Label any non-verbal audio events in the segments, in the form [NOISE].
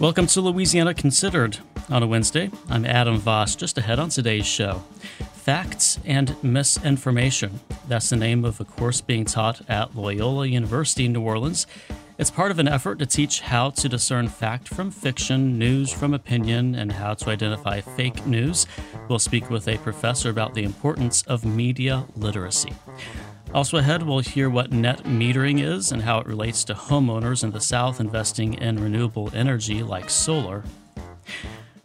Welcome to Louisiana Considered. On a Wednesday, I'm Adam Voss. Just ahead on today's show Facts and Misinformation. That's the name of a course being taught at Loyola University New Orleans. It's part of an effort to teach how to discern fact from fiction, news from opinion, and how to identify fake news. We'll speak with a professor about the importance of media literacy. Also ahead, we'll hear what net metering is and how it relates to homeowners in the South investing in renewable energy like solar.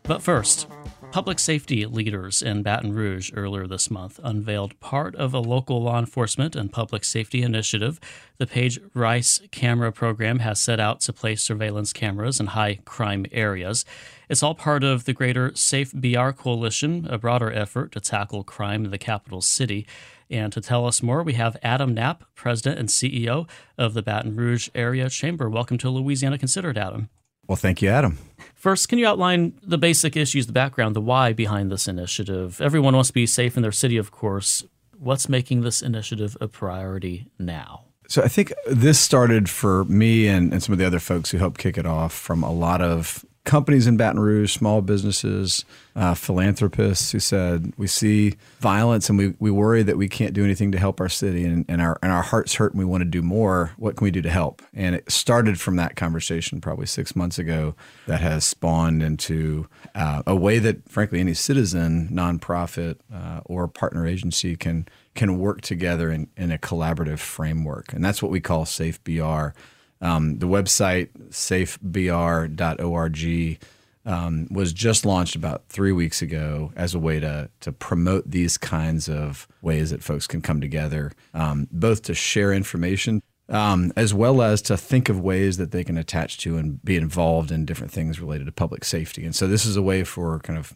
But first, public safety leaders in Baton Rouge earlier this month unveiled part of a local law enforcement and public safety initiative. The Page Rice camera program has set out to place surveillance cameras in high crime areas. It's all part of the greater Safe BR Coalition, a broader effort to tackle crime in the capital city. And to tell us more, we have Adam Knapp, President and CEO of the Baton Rouge Area Chamber. Welcome to Louisiana Considered, Adam. Well, thank you, Adam. First, can you outline the basic issues, the background, the why behind this initiative? Everyone wants to be safe in their city, of course. What's making this initiative a priority now? So I think this started for me and, and some of the other folks who helped kick it off from a lot of companies in Baton Rouge, small businesses, uh, philanthropists who said, We see violence and we, we worry that we can't do anything to help our city and, and, our, and our hearts hurt and we want to do more. What can we do to help? And it started from that conversation probably six months ago that has spawned into uh, a way that, frankly, any citizen, nonprofit, uh, or partner agency can, can work together in, in a collaborative framework. And that's what we call Safe BR. Um, the website safebr.org um, was just launched about three weeks ago as a way to to promote these kinds of ways that folks can come together, um, both to share information um, as well as to think of ways that they can attach to and be involved in different things related to public safety. And so this is a way for kind of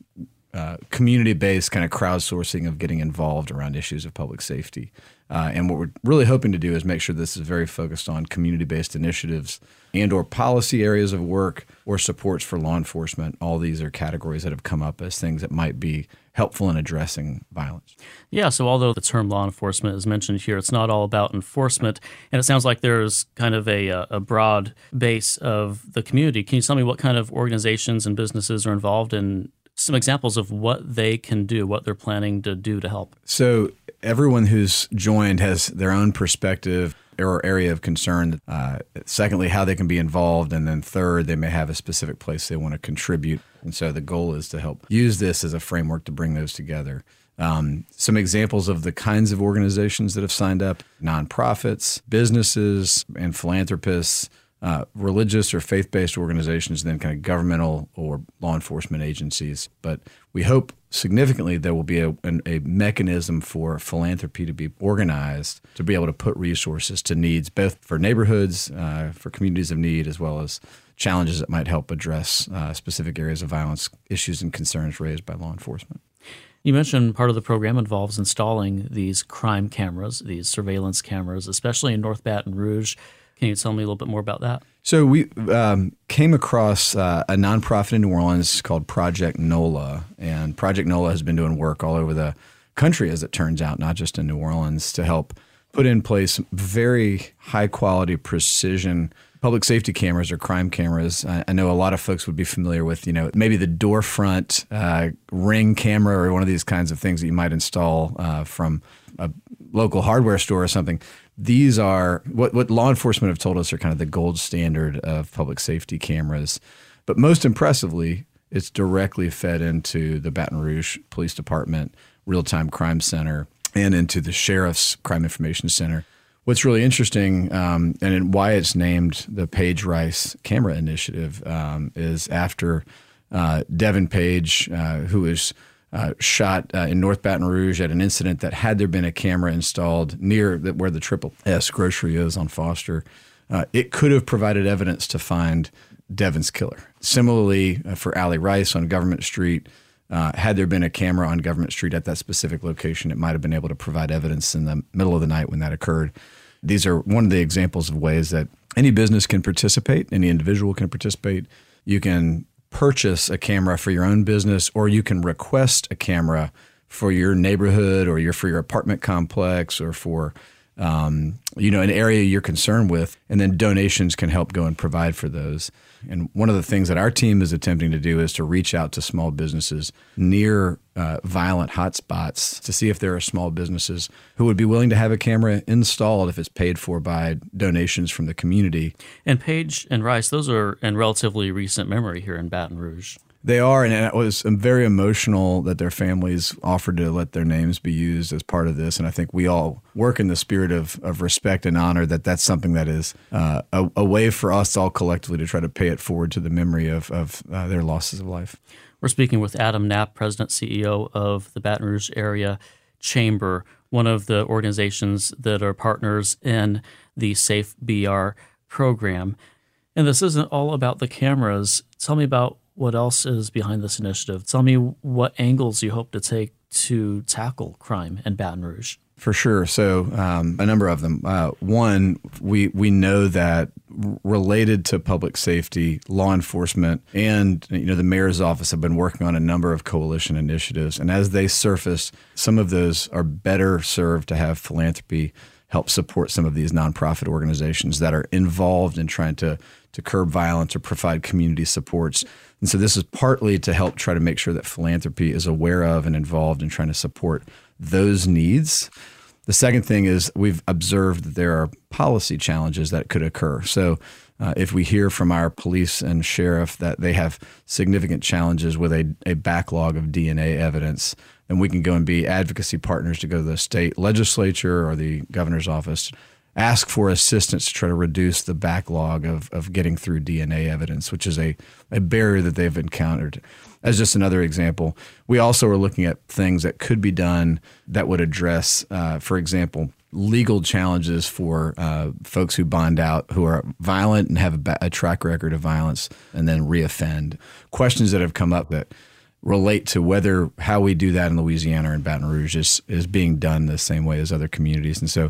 uh, community based kind of crowdsourcing of getting involved around issues of public safety. Uh, and what we're really hoping to do is make sure this is very focused on community-based initiatives and or policy areas of work or supports for law enforcement. All these are categories that have come up as things that might be helpful in addressing violence. Yeah, so although the term law enforcement is mentioned here, it's not all about enforcement. And it sounds like there's kind of a, a broad base of the community. Can you tell me what kind of organizations and businesses are involved in some examples of what they can do, what they're planning to do to help? So everyone who's joined has their own perspective or area of concern. Uh, secondly, how they can be involved. And then third, they may have a specific place they want to contribute. And so the goal is to help use this as a framework to bring those together. Um, some examples of the kinds of organizations that have signed up nonprofits, businesses, and philanthropists uh, religious or faith based organizations than kind of governmental or law enforcement agencies. But we hope significantly there will be a, a, mechanism for philanthropy to be organized to be able to put resources to needs, both for neighborhoods, uh, for communities of need, as well as challenges that might help address uh, specific areas of violence, issues, and concerns raised by law enforcement. You mentioned part of the program involves installing these crime cameras, these surveillance cameras, especially in North Baton Rouge. Can you tell me a little bit more about that? So we um, came across uh, a nonprofit in New Orleans called Project NOLA, and Project NOLA has been doing work all over the country, as it turns out, not just in New Orleans, to help put in place very high quality precision public safety cameras or crime cameras. I, I, know a lot of folks would be familiar with, you know, maybe the door front uh, ring camera or one of these kinds of things that you might install uh, from a local hardware store or something these are what, what law enforcement have told us are kind of the gold standard of public safety cameras. But most impressively, it's directly fed into the Baton Rouge Police Department Real Time Crime Center and into the Sheriff's Crime Information Center. What's really interesting um, and why it's named the Page Rice Camera Initiative um, is after uh, Devin Page, uh, who is uh, shot uh, in North Baton Rouge at an incident that had there been a camera installed near the, where the Triple S grocery is on Foster, uh, it could have provided evidence to find Devin's killer. Similarly, uh, for Allie Rice on Government Street, uh, had there been a camera on Government Street at that specific location, it might have been able to provide evidence in the middle of the night when that occurred. These are one of the examples of ways that any business can participate, any individual can participate. You can purchase a camera for your own business, or you can request a camera for your neighborhood or your for your apartment complex or for um, you know, an area you're concerned with, and then donations can help go and provide for those. And one of the things that our team is attempting to do is to reach out to small businesses near uh, violent hotspots to see if there are small businesses who would be willing to have a camera installed if it's paid for by donations from the community. And Page and Rice, those are in relatively recent memory here in Baton Rouge. They are, and it was very emotional that their families offered to let their names be used as part of this. And I think we all work in the spirit of, of respect and honor that that's something that is uh, a, a, way for us all collectively to try to pay it forward to the memory of, of uh, their losses of life. We're speaking with Adam Knapp, President CEO of the Baton Rouge Area Chamber, one of the organizations that are partners in the Safe BR program. And this isn't all about the cameras. Tell me about what else is behind this initiative? Tell me what angles you hope to take to tackle crime in Baton Rouge. For sure. So, um, a number of them. Uh, one, we we know that related to public safety, law enforcement, and you know the mayor's office have been working on a number of coalition initiatives, and as they surface, some of those are better served to have philanthropy help support some of these nonprofit organizations that are involved in trying to to curb violence or provide community supports. And so this is partly to help try to make sure that philanthropy is aware of and involved in trying to support those needs. The second thing is we've observed that there are policy challenges that could occur. So uh, if we hear from our police and sheriff that they have significant challenges with a, a backlog of DNA evidence, then we can go and be advocacy partners to go to the state legislature or the governor's office ask for assistance to try to reduce the backlog of, of getting through DNA evidence, which is a, a barrier that they've encountered. As just another example, we also are looking at things that could be done that would address, uh, for example, legal challenges for uh, folks who bond out who are violent and have a, ba- a track record of violence and then reoffend. Questions that have come up that relate to whether how we do that in Louisiana or in Baton Rouge is, is being done the same way as other communities. And so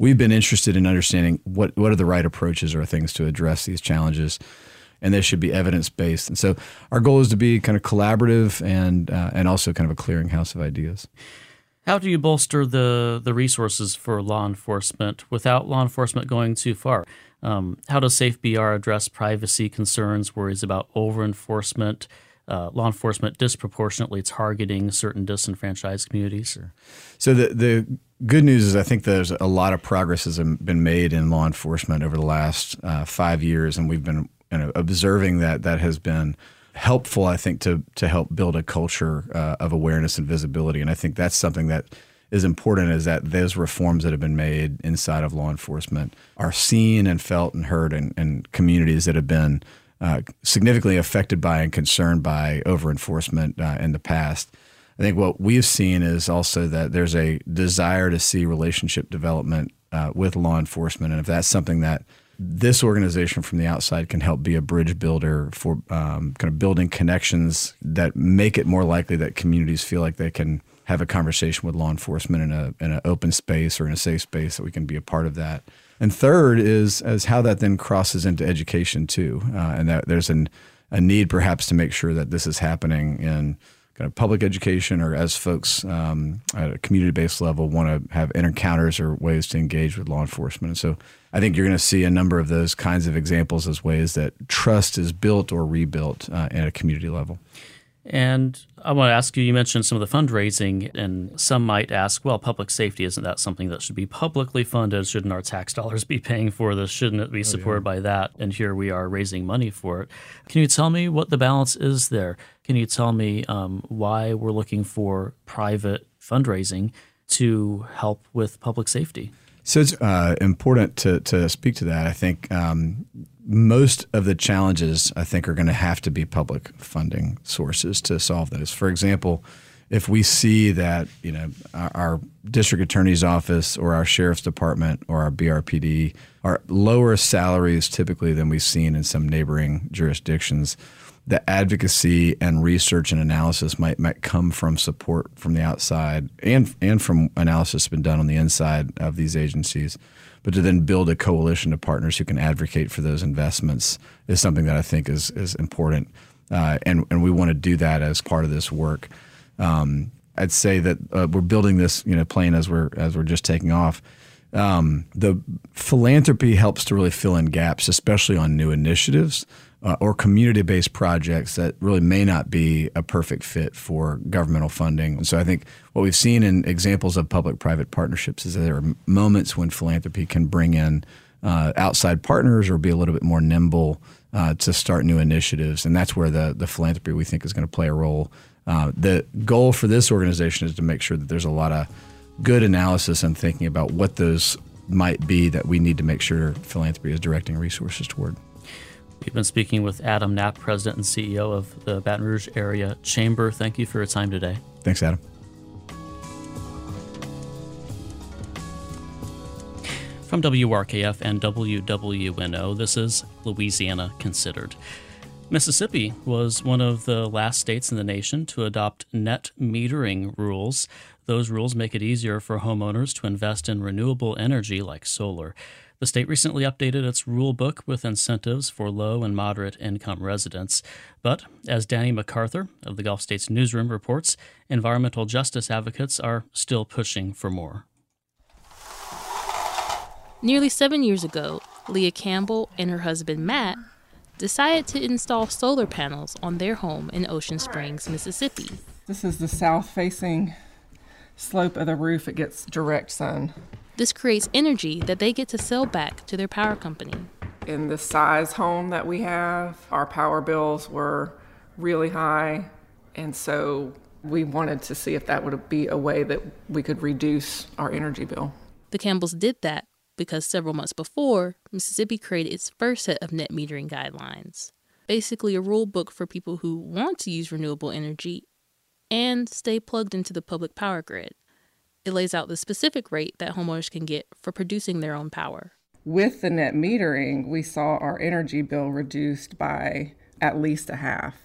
we've been interested in understanding what, what are the right approaches or things to address these challenges. And they should be evidence based. And so our goal is to be kind of collaborative and uh, and also kind of a clearinghouse of ideas. How do you bolster the the resources for law enforcement without law enforcement going too far? Um, how does SafeBR address privacy concerns, worries about over enforcement, uh, law enforcement disproportionately targeting certain disenfranchised communities? Sure. So the the good news is I think there's a lot of progress has been made in law enforcement over the last uh, five years, and we've been you know, observing that that has been helpful. I think to to help build a culture uh, of awareness and visibility, and I think that's something that is important is that those reforms that have been made inside of law enforcement are seen and felt and heard in, in communities that have been uh, significantly affected by and concerned by over enforcement uh, in the past. I think what we've seen is also that there's a desire to see relationship development uh, with law enforcement, and if that's something that this organization from the outside can help be a bridge builder for um, kind of building connections that make it more likely that communities feel like they can have a conversation with law enforcement in a in an open space or in a safe space that we can be a part of that. And third is as how that then crosses into education too, uh, and that there's an a need perhaps to make sure that this is happening in kind of public education or as folks um, at a community based level want to have encounters or ways to engage with law enforcement. And so I think you're going to see a number of those kinds of examples as ways that trust is built or rebuilt uh, at a community level. And I want to ask you you mentioned some of the fundraising, and some might ask, well, public safety, isn't that something that should be publicly funded? Shouldn't our tax dollars be paying for this? Shouldn't it be supported oh, yeah. by that? And here we are raising money for it. Can you tell me what the balance is there? Can you tell me um, why we're looking for private fundraising to help with public safety? So it's uh, important to, to speak to that. I think um, most of the challenges, I think, are going to have to be public funding sources to solve those. For example, if we see that you know our, our district attorney's office or our sheriff's department or our BRPD are lower salaries typically than we've seen in some neighboring jurisdictions, the advocacy and research and analysis might might come from support from the outside and and from analysis been done on the inside of these agencies. But to then build a coalition of partners who can advocate for those investments is something that I think is is important, uh, and and we want to do that as part of this work. Um, I'd say that uh, we're building this, you know, plane as we're as we're just taking off. Um, the philanthropy helps to really fill in gaps, especially on new initiatives uh, or community based projects that really may not be a perfect fit for governmental funding. And so I think what we've seen in examples of public private partnerships is that there are moments when philanthropy can bring in uh, outside partners or be a little bit more nimble uh, to start new initiatives. And that's where the, the philanthropy we think is going to play a role. Uh, the goal for this organization is to make sure that there's a lot of good analysis and thinking about what those might be that we need to make sure philanthropy is directing resources toward. We've been speaking with Adam Knapp, President and CEO of the Baton Rouge Area Chamber. Thank you for your time today. Thanks, Adam. From WRKF and WWNO, this is Louisiana Considered. Mississippi was one of the last states in the nation to adopt net metering rules. Those rules make it easier for homeowners to invest in renewable energy like solar. The state recently updated its rule book with incentives for low and moderate income residents. But as Danny MacArthur of the Gulf States Newsroom reports, environmental justice advocates are still pushing for more. Nearly seven years ago, Leah Campbell and her husband Matt decided to install solar panels on their home in Ocean Springs, Mississippi. This is the south facing slope of the roof. It gets direct sun. This creates energy that they get to sell back to their power company. In the size home that we have, our power bills were really high, and so we wanted to see if that would be a way that we could reduce our energy bill. The Campbells did that because several months before, Mississippi created its first set of net metering guidelines. Basically, a rule book for people who want to use renewable energy and stay plugged into the public power grid. It lays out the specific rate that homeowners can get for producing their own power. With the net metering, we saw our energy bill reduced by at least a half.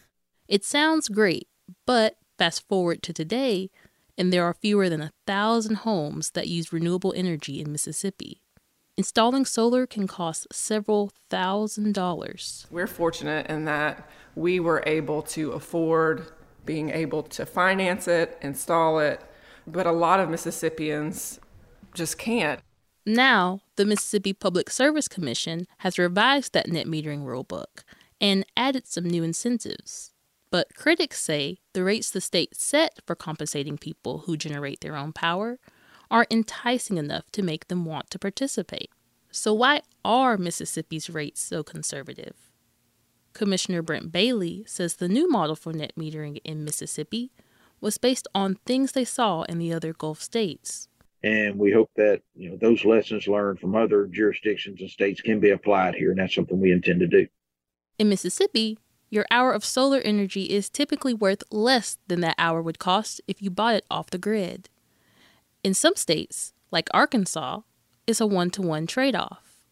It sounds great, but fast forward to today, and there are fewer than a thousand homes that use renewable energy in Mississippi. Installing solar can cost several thousand dollars. We're fortunate in that we were able to afford being able to finance it, install it, but a lot of Mississippians just can't. Now, the Mississippi Public Service Commission has revised that net metering rulebook and added some new incentives. But critics say the rates the state set for compensating people who generate their own power are enticing enough to make them want to participate. So, why are Mississippi's rates so conservative? Commissioner Brent Bailey says the new model for net metering in Mississippi was based on things they saw in the other Gulf states. And we hope that you know those lessons learned from other jurisdictions and states can be applied here, and that's something we intend to do. In Mississippi, your hour of solar energy is typically worth less than that hour would cost if you bought it off the grid. In some states, like Arkansas, it's a one to one trade off.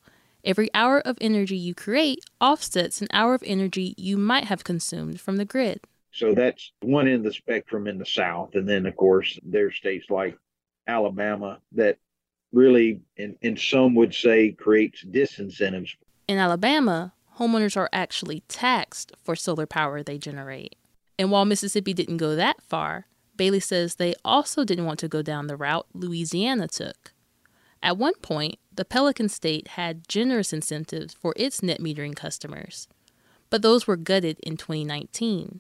Every hour of energy you create offsets an hour of energy you might have consumed from the grid. So that's one end of the spectrum in the South. And then, of course, there's states like Alabama that really, and, and some would say, creates disincentives. In Alabama, homeowners are actually taxed for solar power they generate. And while Mississippi didn't go that far, Bailey says they also didn't want to go down the route Louisiana took. At one point, the Pelican State had generous incentives for its net metering customers, but those were gutted in 2019.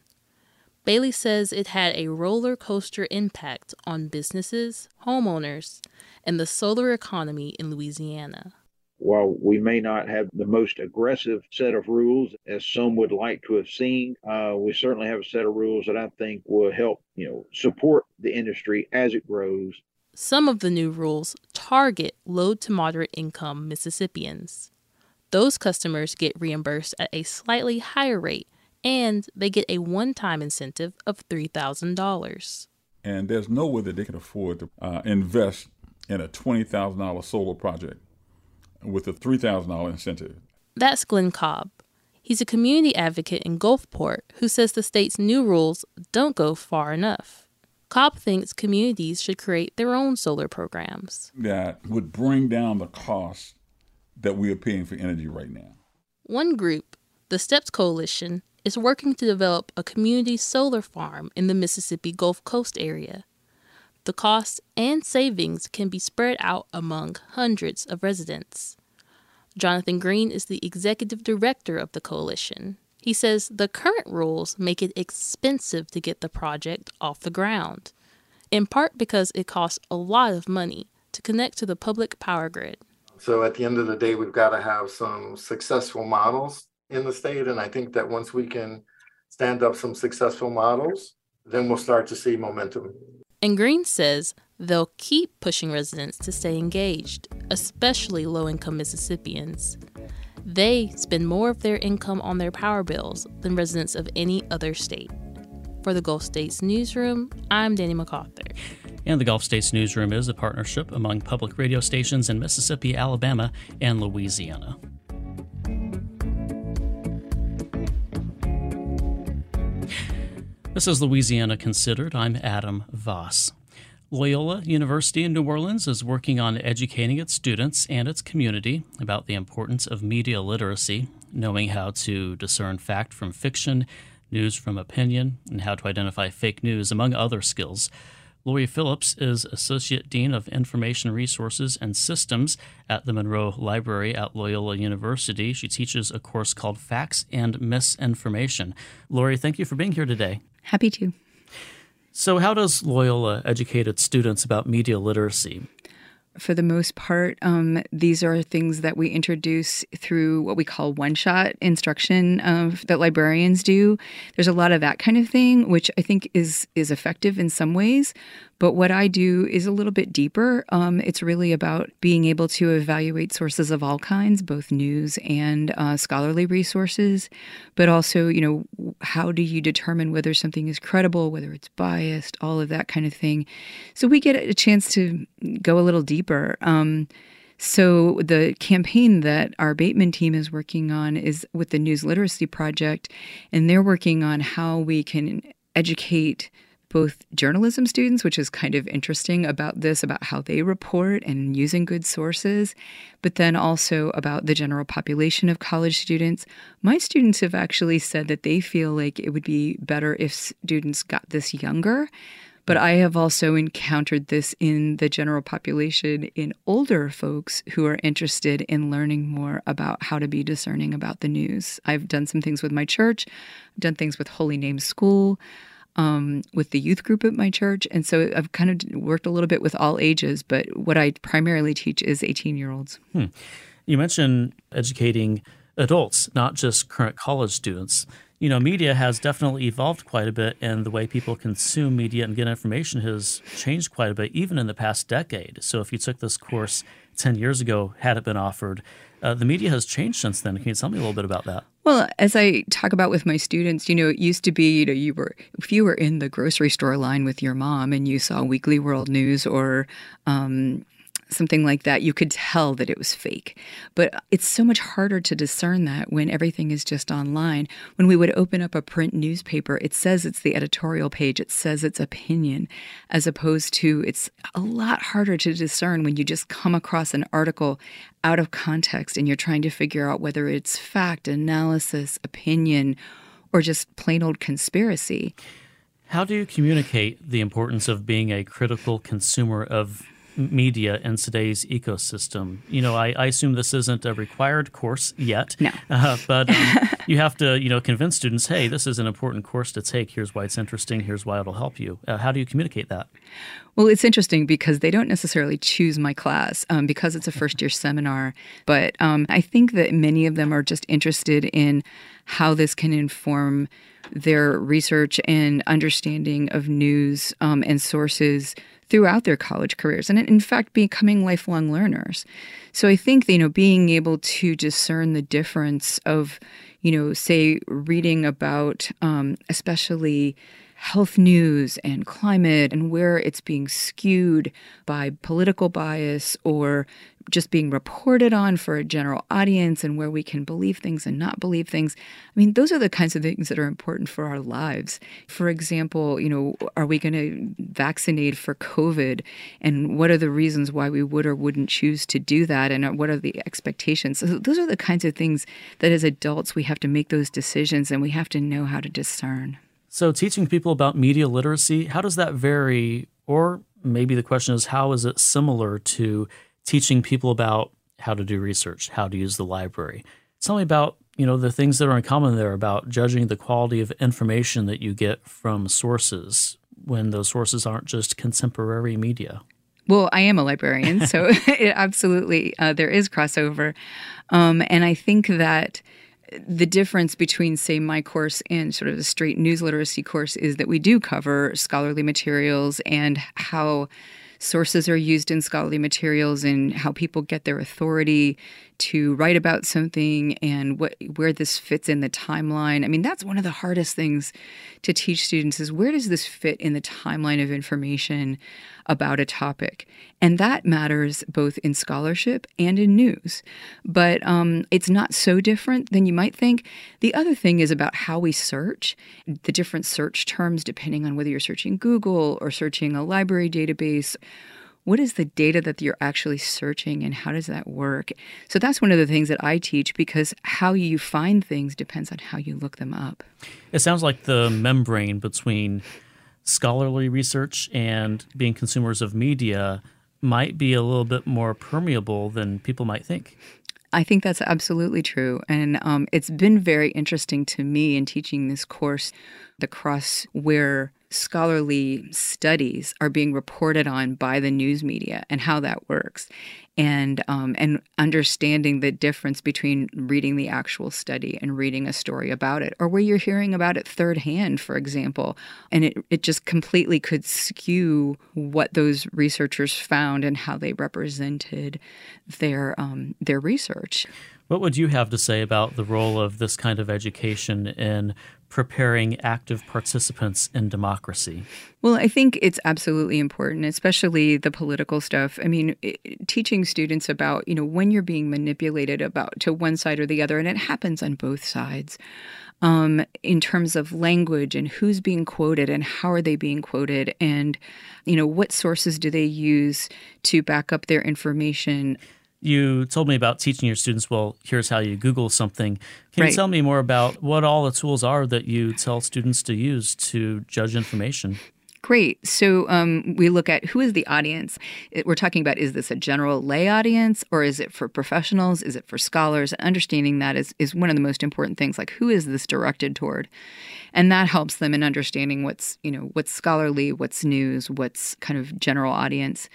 Bailey says it had a roller coaster impact on businesses, homeowners, and the solar economy in Louisiana. While we may not have the most aggressive set of rules as some would like to have seen, uh, we certainly have a set of rules that I think will help, you know, support the industry as it grows. Some of the new rules target low to moderate income Mississippians. Those customers get reimbursed at a slightly higher rate and they get a one time incentive of $3,000. And there's no way that they can afford to uh, invest in a $20,000 solar project with a $3,000 incentive. That's Glenn Cobb. He's a community advocate in Gulfport who says the state's new rules don't go far enough. Cobb thinks communities should create their own solar programs that would bring down the cost that we are paying for energy right now. One group, the STEPS Coalition, is working to develop a community solar farm in the Mississippi Gulf Coast area. the costs and savings can be spread out among hundreds of residents. Jonathan Green is the executive director of the coalition. He says the current rules make it expensive to get the project off the ground, in part because it costs a lot of money to connect to the public power grid. So at the end of the day, we've got to have some successful models in the state. And I think that once we can stand up some successful models, then we'll start to see momentum. And Green says they'll keep pushing residents to stay engaged, especially low income Mississippians. They spend more of their income on their power bills than residents of any other state. For the Gulf States Newsroom, I'm Danny MacArthur. And the Gulf States Newsroom is a partnership among public radio stations in Mississippi, Alabama, and Louisiana. This is Louisiana Considered. I'm Adam Voss. Loyola University in New Orleans is working on educating its students and its community about the importance of media literacy, knowing how to discern fact from fiction, news from opinion, and how to identify fake news, among other skills. Laurie Phillips is Associate Dean of Information Resources and Systems at the Monroe Library at Loyola University. She teaches a course called Facts and Misinformation. Lori, thank you for being here today. Happy to. So, how does Loyola educate its students about media literacy? for the most part, um, these are things that we introduce through what we call one shot instruction uh, that librarians do. There's a lot of that kind of thing, which I think is is effective in some ways. But what I do is a little bit deeper. Um, it's really about being able to evaluate sources of all kinds, both news and uh, scholarly resources, but also, you know, how do you determine whether something is credible, whether it's biased, all of that kind of thing. So we get a chance to go a little deeper. Um, so the campaign that our Bateman team is working on is with the News Literacy Project, and they're working on how we can educate both journalism students, which is kind of interesting about this, about how they report and using good sources, but then also about the general population of college students. My students have actually said that they feel like it would be better if students got this younger. But I have also encountered this in the general population in older folks who are interested in learning more about how to be discerning about the news. I've done some things with my church, I've done things with Holy Name School um, with the youth group at my church. And so I've kind of worked a little bit with all ages, but what I primarily teach is 18 year olds. Hmm. You mentioned educating adults, not just current college students. You know, media has definitely evolved quite a bit, and the way people consume media and get information has changed quite a bit, even in the past decade. So, if you took this course 10 years ago, had it been offered, uh, the media has changed since then. Can you tell me a little bit about that? Well, as I talk about with my students, you know, it used to be, you know, you were if you were in the grocery store line with your mom and you saw Weekly World News or um, something like that, you could tell that it was fake. But it's so much harder to discern that when everything is just online. When we would open up a print newspaper, it says it's the editorial page, it says it's opinion, as opposed to it's a lot harder to discern when you just come across an article out of context and you're trying to figure out whether it's fact, analysis, opinion, or just plain old conspiracy. How do you communicate the importance of being a critical consumer of media in today's ecosystem. You know, I, I assume this isn't a required course yet, no. Uh, but um, [LAUGHS] you have to, you know, convince students, hey, this is an important course to take. Here's why it's interesting. Here's why it'll help you. Uh, how do you communicate that? Well, it's interesting because they don't necessarily choose my class um, because it's a first year seminar. But um, I think that many of them are just interested in how this can inform their research and understanding of news um, and sources throughout their college careers and in fact becoming lifelong learners. So i think you know being able to discern the difference of you know say reading about um, especially health news and climate and where it's being skewed by political bias or just being reported on for a general audience and where we can believe things and not believe things. I mean, those are the kinds of things that are important for our lives. For example, you know, are we going to vaccinate for COVID? And what are the reasons why we would or wouldn't choose to do that? And what are the expectations? So those are the kinds of things that as adults we have to make those decisions and we have to know how to discern. So, teaching people about media literacy, how does that vary or maybe the question is how is it similar to teaching people about how to do research, how to use the library? Tell me about you know the things that are in common there about judging the quality of information that you get from sources when those sources aren't just contemporary media. Well, I am a librarian, so [LAUGHS] [LAUGHS] it, absolutely uh, there is crossover, um, and I think that the difference between, say, my course and sort of the straight news literacy course is that we do cover scholarly materials and how sources are used in scholarly materials and how people get their authority to write about something and what where this fits in the timeline. I mean, that's one of the hardest things to teach students is where does this fit in the timeline of information about a topic? And that matters both in scholarship and in news. But um, it's not so different than you might think. The other thing is about how we search, the different search terms, depending on whether you're searching Google or searching a library database what is the data that you're actually searching and how does that work? So that's one of the things that I teach because how you find things depends on how you look them up. It sounds like the membrane between scholarly research and being consumers of media might be a little bit more permeable than people might think. I think that's absolutely true. And um, it's been very interesting to me in teaching this course, the cross where scholarly studies are being reported on by the news media and how that works. And um, and understanding the difference between reading the actual study and reading a story about it or where you're hearing about it third hand for example. And it, it just completely could skew what those researchers found and how they represented their um, their research what would you have to say about the role of this kind of education in preparing active participants in democracy? Well, I think it's absolutely important, especially the political stuff. I mean, it, teaching students about, you know, when you're being manipulated about to one side or the other, and it happens on both sides. Um, in terms of language and who's being quoted and how are they being quoted and you know what sources do they use to back up their information you told me about teaching your students, well, here's how you Google something. Can right. you tell me more about what all the tools are that you tell students to use to judge information? Great. So um, we look at who is the audience. We're talking about is this a general lay audience or is it for professionals? Is it for scholars? Understanding that is, is one of the most important things. Like who is this directed toward? And that helps them in understanding what's, you know, what's scholarly, what's news, what's kind of general audience.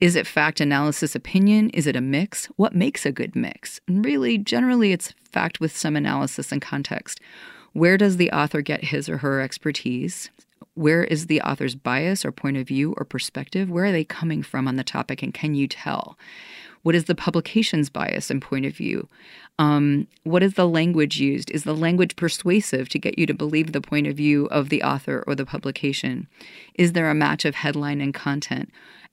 Is it fact analysis opinion? Is it a mix? What makes a good mix? And really, generally, it's fact with some analysis and context. Where does the author get his or her expertise? Where is the author's bias or point of view or perspective? Where are they coming from on the topic, and can you tell? What is the publication's bias and point of view? Um, what is the language used? Is the language persuasive to get you to believe the point of view of the author or the publication? Is there a match of headline and content?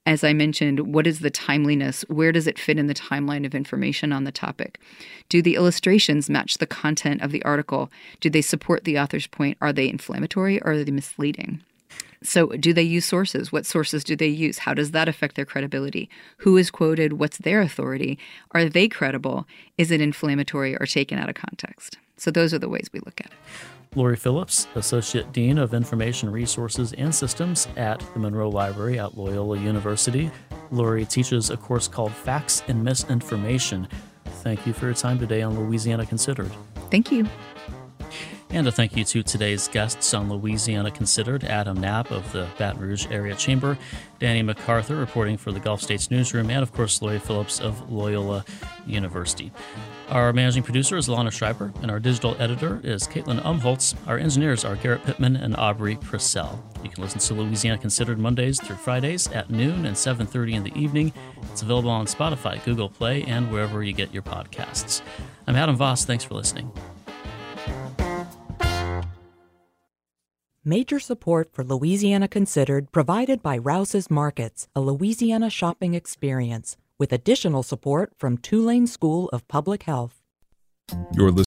As I mentioned, what is the timeliness? Where does it fit in the timeline of information on the topic? Do the illustrations match the content of the article? Do they support the author's point? Are they inflammatory or are they misleading? So, do they use sources? What sources do they use? How does that affect their credibility? Who is quoted? What's their authority? Are they credible? Is it inflammatory or taken out of context? So, those are the ways we look at it. Laurie Phillips, Associate Dean of Information Resources and Systems at the Monroe Library at Loyola University. Laurie teaches a course called Facts and Misinformation. Thank you for your time today on Louisiana Considered. Thank you. And a thank you to today's guests on Louisiana Considered Adam Knapp of the Baton Rouge Area Chamber, Danny MacArthur reporting for the Gulf States Newsroom, and of course, Laurie Phillips of Loyola University. Our managing producer is Lana Schreiber, and our digital editor is Caitlin Umholtz. Our engineers are Garrett Pittman and Aubrey Purcell. You can listen to Louisiana Considered Mondays through Fridays at noon and 7.30 in the evening. It's available on Spotify, Google Play, and wherever you get your podcasts. I'm Adam Voss. Thanks for listening. Major support for Louisiana Considered provided by Rouses Markets, a Louisiana shopping experience, with additional support from Tulane School of Public Health. You're listening